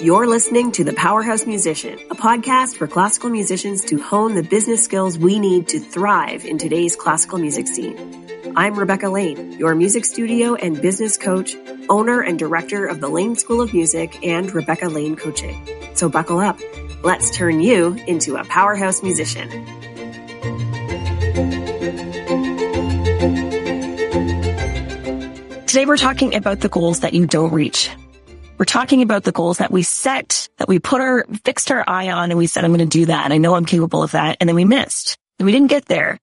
You're listening to The Powerhouse Musician, a podcast for classical musicians to hone the business skills we need to thrive in today's classical music scene. I'm Rebecca Lane, your music studio and business coach, owner and director of the Lane School of Music and Rebecca Lane Coaching. So buckle up. Let's turn you into a powerhouse musician. Today we're talking about the goals that you don't reach. We're talking about the goals that we set, that we put our, fixed our eye on and we said, I'm going to do that. And I know I'm capable of that. And then we missed and we didn't get there.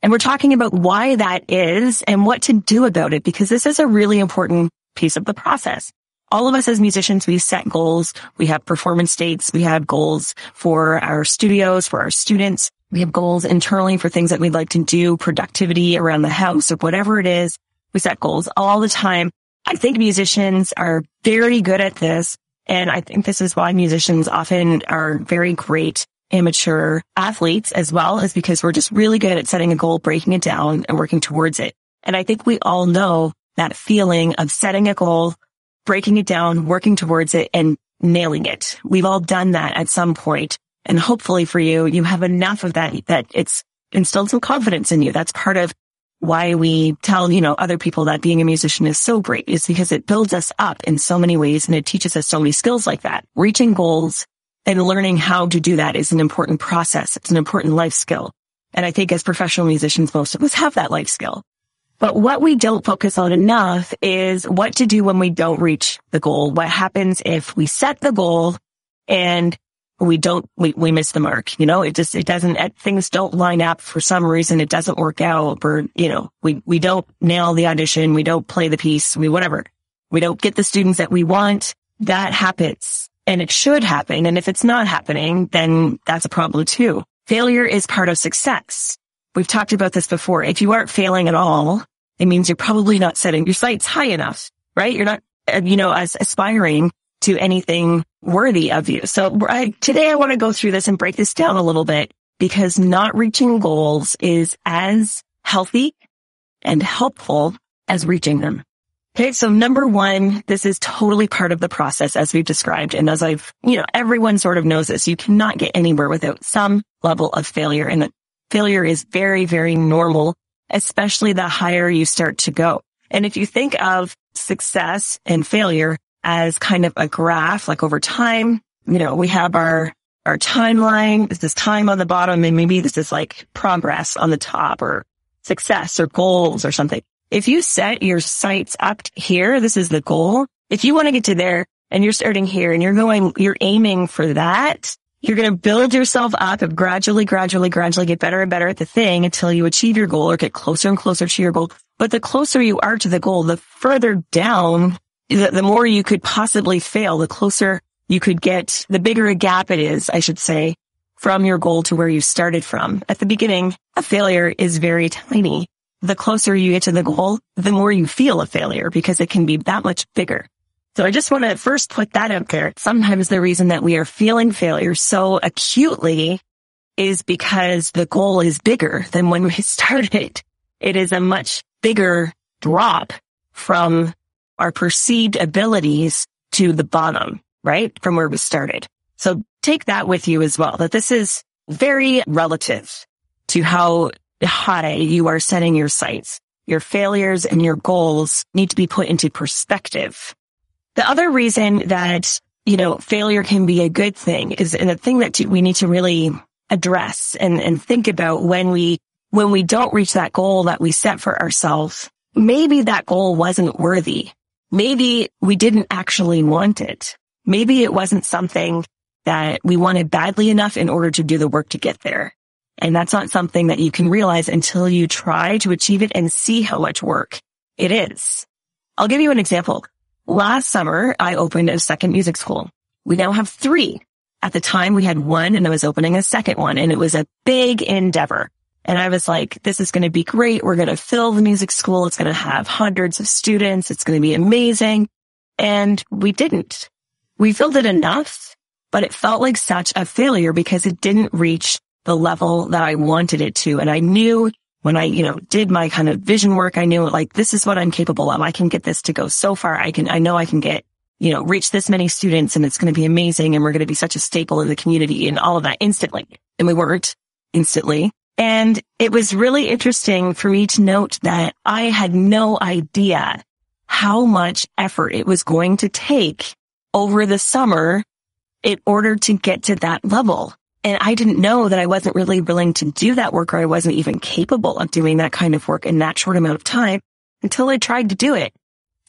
And we're talking about why that is and what to do about it because this is a really important piece of the process. All of us as musicians, we set goals. We have performance dates. We have goals for our studios, for our students. We have goals internally for things that we'd like to do, productivity around the house or whatever it is. We set goals all the time. I think musicians are very good at this. And I think this is why musicians often are very great amateur athletes as well is because we're just really good at setting a goal, breaking it down and working towards it. And I think we all know that feeling of setting a goal, breaking it down, working towards it and nailing it. We've all done that at some point. And hopefully for you, you have enough of that, that it's instilled some confidence in you. That's part of why we tell, you know, other people that being a musician is so great is because it builds us up in so many ways and it teaches us so many skills like that. Reaching goals and learning how to do that is an important process. It's an important life skill. And I think as professional musicians, most of us have that life skill. But what we don't focus on enough is what to do when we don't reach the goal. What happens if we set the goal and we don't, we, we miss the mark, you know, it just, it doesn't, things don't line up for some reason. It doesn't work out or, you know, we, we don't nail the audition. We don't play the piece. We, whatever. We don't get the students that we want. That happens and it should happen. And if it's not happening, then that's a problem too. Failure is part of success. We've talked about this before. If you aren't failing at all, it means you're probably not setting your sights high enough, right? You're not, uh, you know, as aspiring to anything worthy of you. So I, today I want to go through this and break this down a little bit because not reaching goals is as healthy and helpful as reaching them. Okay. So number one, this is totally part of the process as we've described. And as I've, you know, everyone sort of knows this, you cannot get anywhere without some level of failure and failure is very, very normal, especially the higher you start to go. And if you think of success and failure as kind of a graph, like over time. You know, we have our, our timeline. This is time on the bottom and maybe this is like progress on the top or success or goals or something. If you set your sights up here, this is the goal. If you want to get to there and you're starting here and you're going, you're aiming for that, you're going to build yourself up and gradually, gradually, gradually get better and better at the thing until you achieve your goal or get closer and closer to your goal. But the closer you are to the goal, the further down the, the more you could possibly fail, the closer you could get, the bigger a gap it is, I should say, from your goal to where you started from. At the beginning, a failure is very tiny. The closer you get to the goal, the more you feel a failure because it can be that much bigger. So I just want to first put that out there. Sometimes the reason that we are feeling failure so acutely is because the goal is bigger than when we started. It is a much bigger drop from our perceived abilities to the bottom, right? From where we started. So take that with you as well, that this is very relative to how high you are setting your sights. Your failures and your goals need to be put into perspective. The other reason that, you know, failure can be a good thing is, and the thing that we need to really address and, and think about when we, when we don't reach that goal that we set for ourselves, maybe that goal wasn't worthy maybe we didn't actually want it. Maybe it wasn't something that we wanted badly enough in order to do the work to get there. And that's not something that you can realize until you try to achieve it and see how much work it is. I'll give you an example. Last summer, I opened a second music school. We now have three. At the time, we had one and I was opening a second one and it was a big endeavor. And I was like, this is going to be great. We're going to fill the music school. It's going to have hundreds of students. It's going to be amazing. And we didn't. We filled it enough, but it felt like such a failure because it didn't reach the level that I wanted it to. And I knew when I, you know, did my kind of vision work, I knew like, this is what I'm capable of. I can get this to go so far. I can, I know I can get you know, reach this many students and it's going to be amazing and we're going to be such a staple in the community and all of that instantly. And we weren't instantly. And it was really interesting for me to note that I had no idea how much effort it was going to take over the summer in order to get to that level. And I didn't know that I wasn't really willing to do that work or I wasn't even capable of doing that kind of work in that short amount of time until I tried to do it.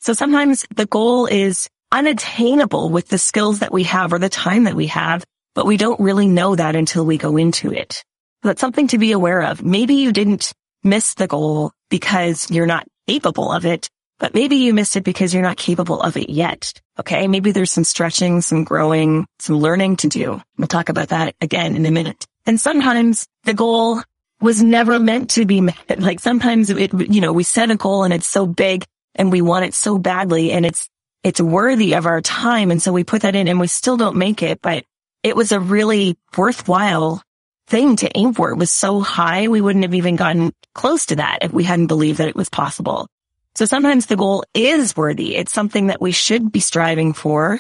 So sometimes the goal is unattainable with the skills that we have or the time that we have, but we don't really know that until we go into it. That's something to be aware of. Maybe you didn't miss the goal because you're not capable of it, but maybe you missed it because you're not capable of it yet. Okay. Maybe there's some stretching, some growing, some learning to do. We'll talk about that again in a minute. And sometimes the goal was never meant to be met. Like sometimes it, you know, we set a goal and it's so big and we want it so badly and it's, it's worthy of our time. And so we put that in and we still don't make it, but it was a really worthwhile thing to aim for. It was so high. We wouldn't have even gotten close to that if we hadn't believed that it was possible. So sometimes the goal is worthy. It's something that we should be striving for.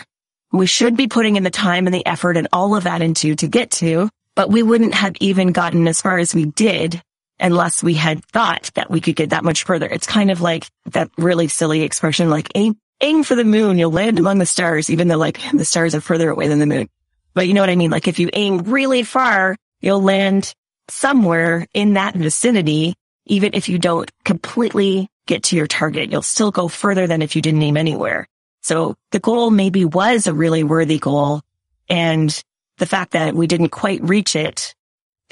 We should be putting in the time and the effort and all of that into to get to, but we wouldn't have even gotten as far as we did unless we had thought that we could get that much further. It's kind of like that really silly expression, like aim, aim for the moon, you'll land among the stars, even though like the stars are further away than the moon. But you know what I mean? Like if you aim really far, you'll land somewhere in that vicinity, even if you don't completely get to your target. You'll still go further than if you didn't aim anywhere. So the goal maybe was a really worthy goal. And the fact that we didn't quite reach it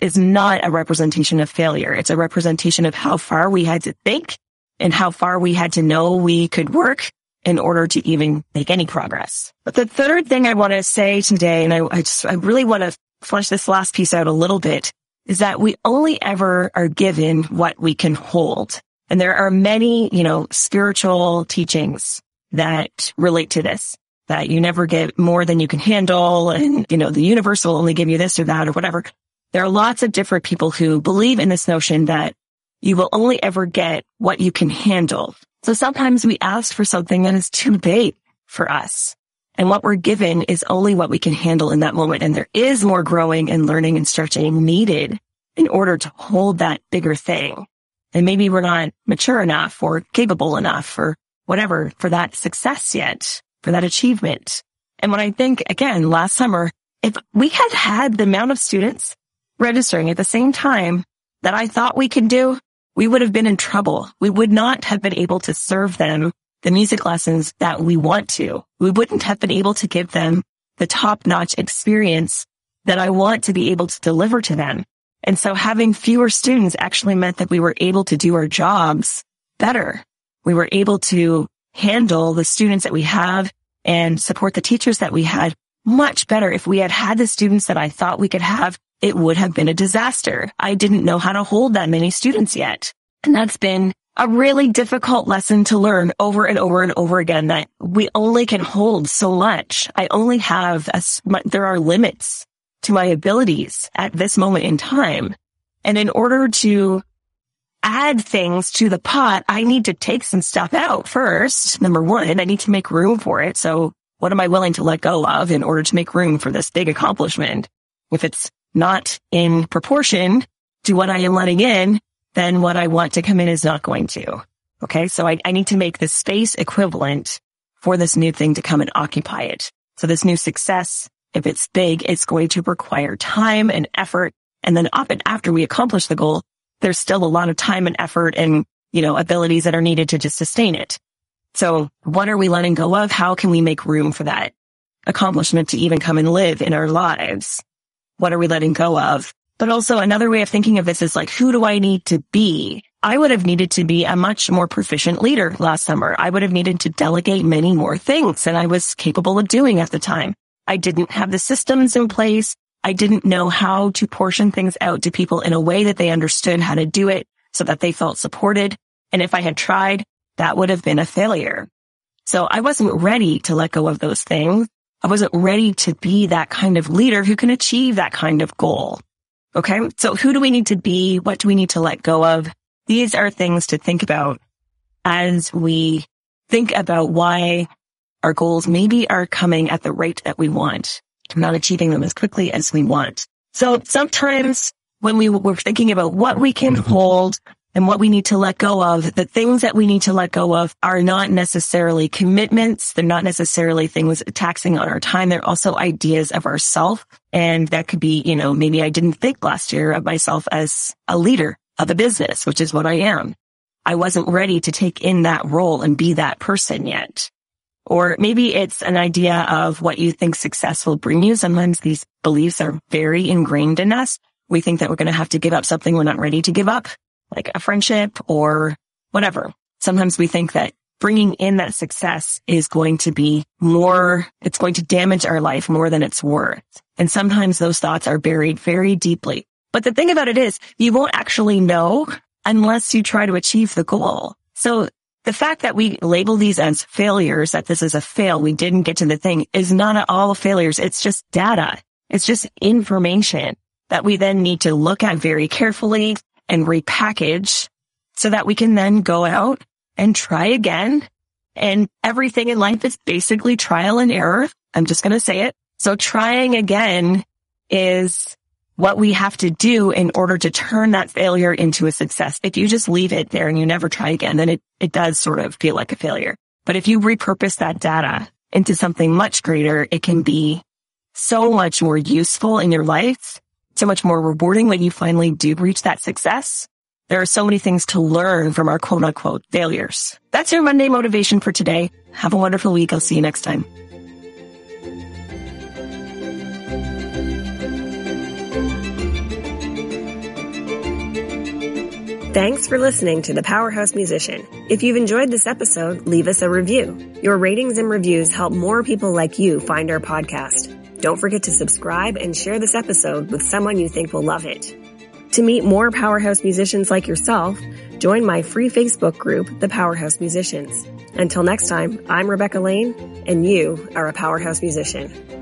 is not a representation of failure. It's a representation of how far we had to think and how far we had to know we could work in order to even make any progress. But the third thing I want to say today, and I, I just, I really want to flesh this last piece out a little bit, is that we only ever are given what we can hold. And there are many, you know, spiritual teachings that relate to this, that you never get more than you can handle. And, you know, the universe will only give you this or that or whatever. There are lots of different people who believe in this notion that you will only ever get what you can handle. So sometimes we ask for something that is too big for us. And what we're given is only what we can handle in that moment. And there is more growing and learning and stretching needed in order to hold that bigger thing. And maybe we're not mature enough or capable enough or whatever for that success yet, for that achievement. And when I think again, last summer, if we had had the amount of students registering at the same time that I thought we could do, we would have been in trouble. We would not have been able to serve them the music lessons that we want to. We wouldn't have been able to give them the top notch experience that I want to be able to deliver to them. And so having fewer students actually meant that we were able to do our jobs better. We were able to handle the students that we have and support the teachers that we had much better. If we had had the students that I thought we could have, it would have been a disaster. I didn't know how to hold that many students yet. And that's been a really difficult lesson to learn over and over and over again that we only can hold so much. I only have a, there are limits to my abilities at this moment in time. And in order to add things to the pot, I need to take some stuff out first. Number one, I need to make room for it. So what am I willing to let go of in order to make room for this big accomplishment? If it's not in proportion to what I am letting in, then what I want to come in is not going to. Okay. So I, I need to make the space equivalent for this new thing to come and occupy it. So this new success if it's big, it's going to require time and effort. And then often after we accomplish the goal, there's still a lot of time and effort and, you know, abilities that are needed to just sustain it. So what are we letting go of? How can we make room for that accomplishment to even come and live in our lives? What are we letting go of? But also another way of thinking of this is like, who do I need to be? I would have needed to be a much more proficient leader last summer. I would have needed to delegate many more things than I was capable of doing at the time. I didn't have the systems in place. I didn't know how to portion things out to people in a way that they understood how to do it so that they felt supported. And if I had tried, that would have been a failure. So I wasn't ready to let go of those things. I wasn't ready to be that kind of leader who can achieve that kind of goal. Okay. So who do we need to be? What do we need to let go of? These are things to think about as we think about why our goals maybe are coming at the rate that we want. We're not achieving them as quickly as we want. So sometimes when we were thinking about what we can hold and what we need to let go of, the things that we need to let go of are not necessarily commitments. They're not necessarily things taxing on our time. They're also ideas of ourself. And that could be, you know, maybe I didn't think last year of myself as a leader of a business, which is what I am. I wasn't ready to take in that role and be that person yet. Or maybe it's an idea of what you think success will bring you. Sometimes these beliefs are very ingrained in us. We think that we're going to have to give up something we're not ready to give up, like a friendship or whatever. Sometimes we think that bringing in that success is going to be more, it's going to damage our life more than it's worth. And sometimes those thoughts are buried very deeply. But the thing about it is you won't actually know unless you try to achieve the goal. So the fact that we label these as failures, that this is a fail, we didn't get to the thing is not at all failures. It's just data. It's just information that we then need to look at very carefully and repackage so that we can then go out and try again. And everything in life is basically trial and error. I'm just going to say it. So trying again is what we have to do in order to turn that failure into a success. If you just leave it there and you never try again, then it, it does sort of feel like a failure. But if you repurpose that data into something much greater, it can be so much more useful in your life, so much more rewarding when you finally do reach that success. There are so many things to learn from our quote unquote failures. That's your Monday motivation for today. Have a wonderful week. I'll see you next time. Thanks for listening to The Powerhouse Musician. If you've enjoyed this episode, leave us a review. Your ratings and reviews help more people like you find our podcast. Don't forget to subscribe and share this episode with someone you think will love it. To meet more powerhouse musicians like yourself, join my free Facebook group, The Powerhouse Musicians. Until next time, I'm Rebecca Lane, and you are a powerhouse musician.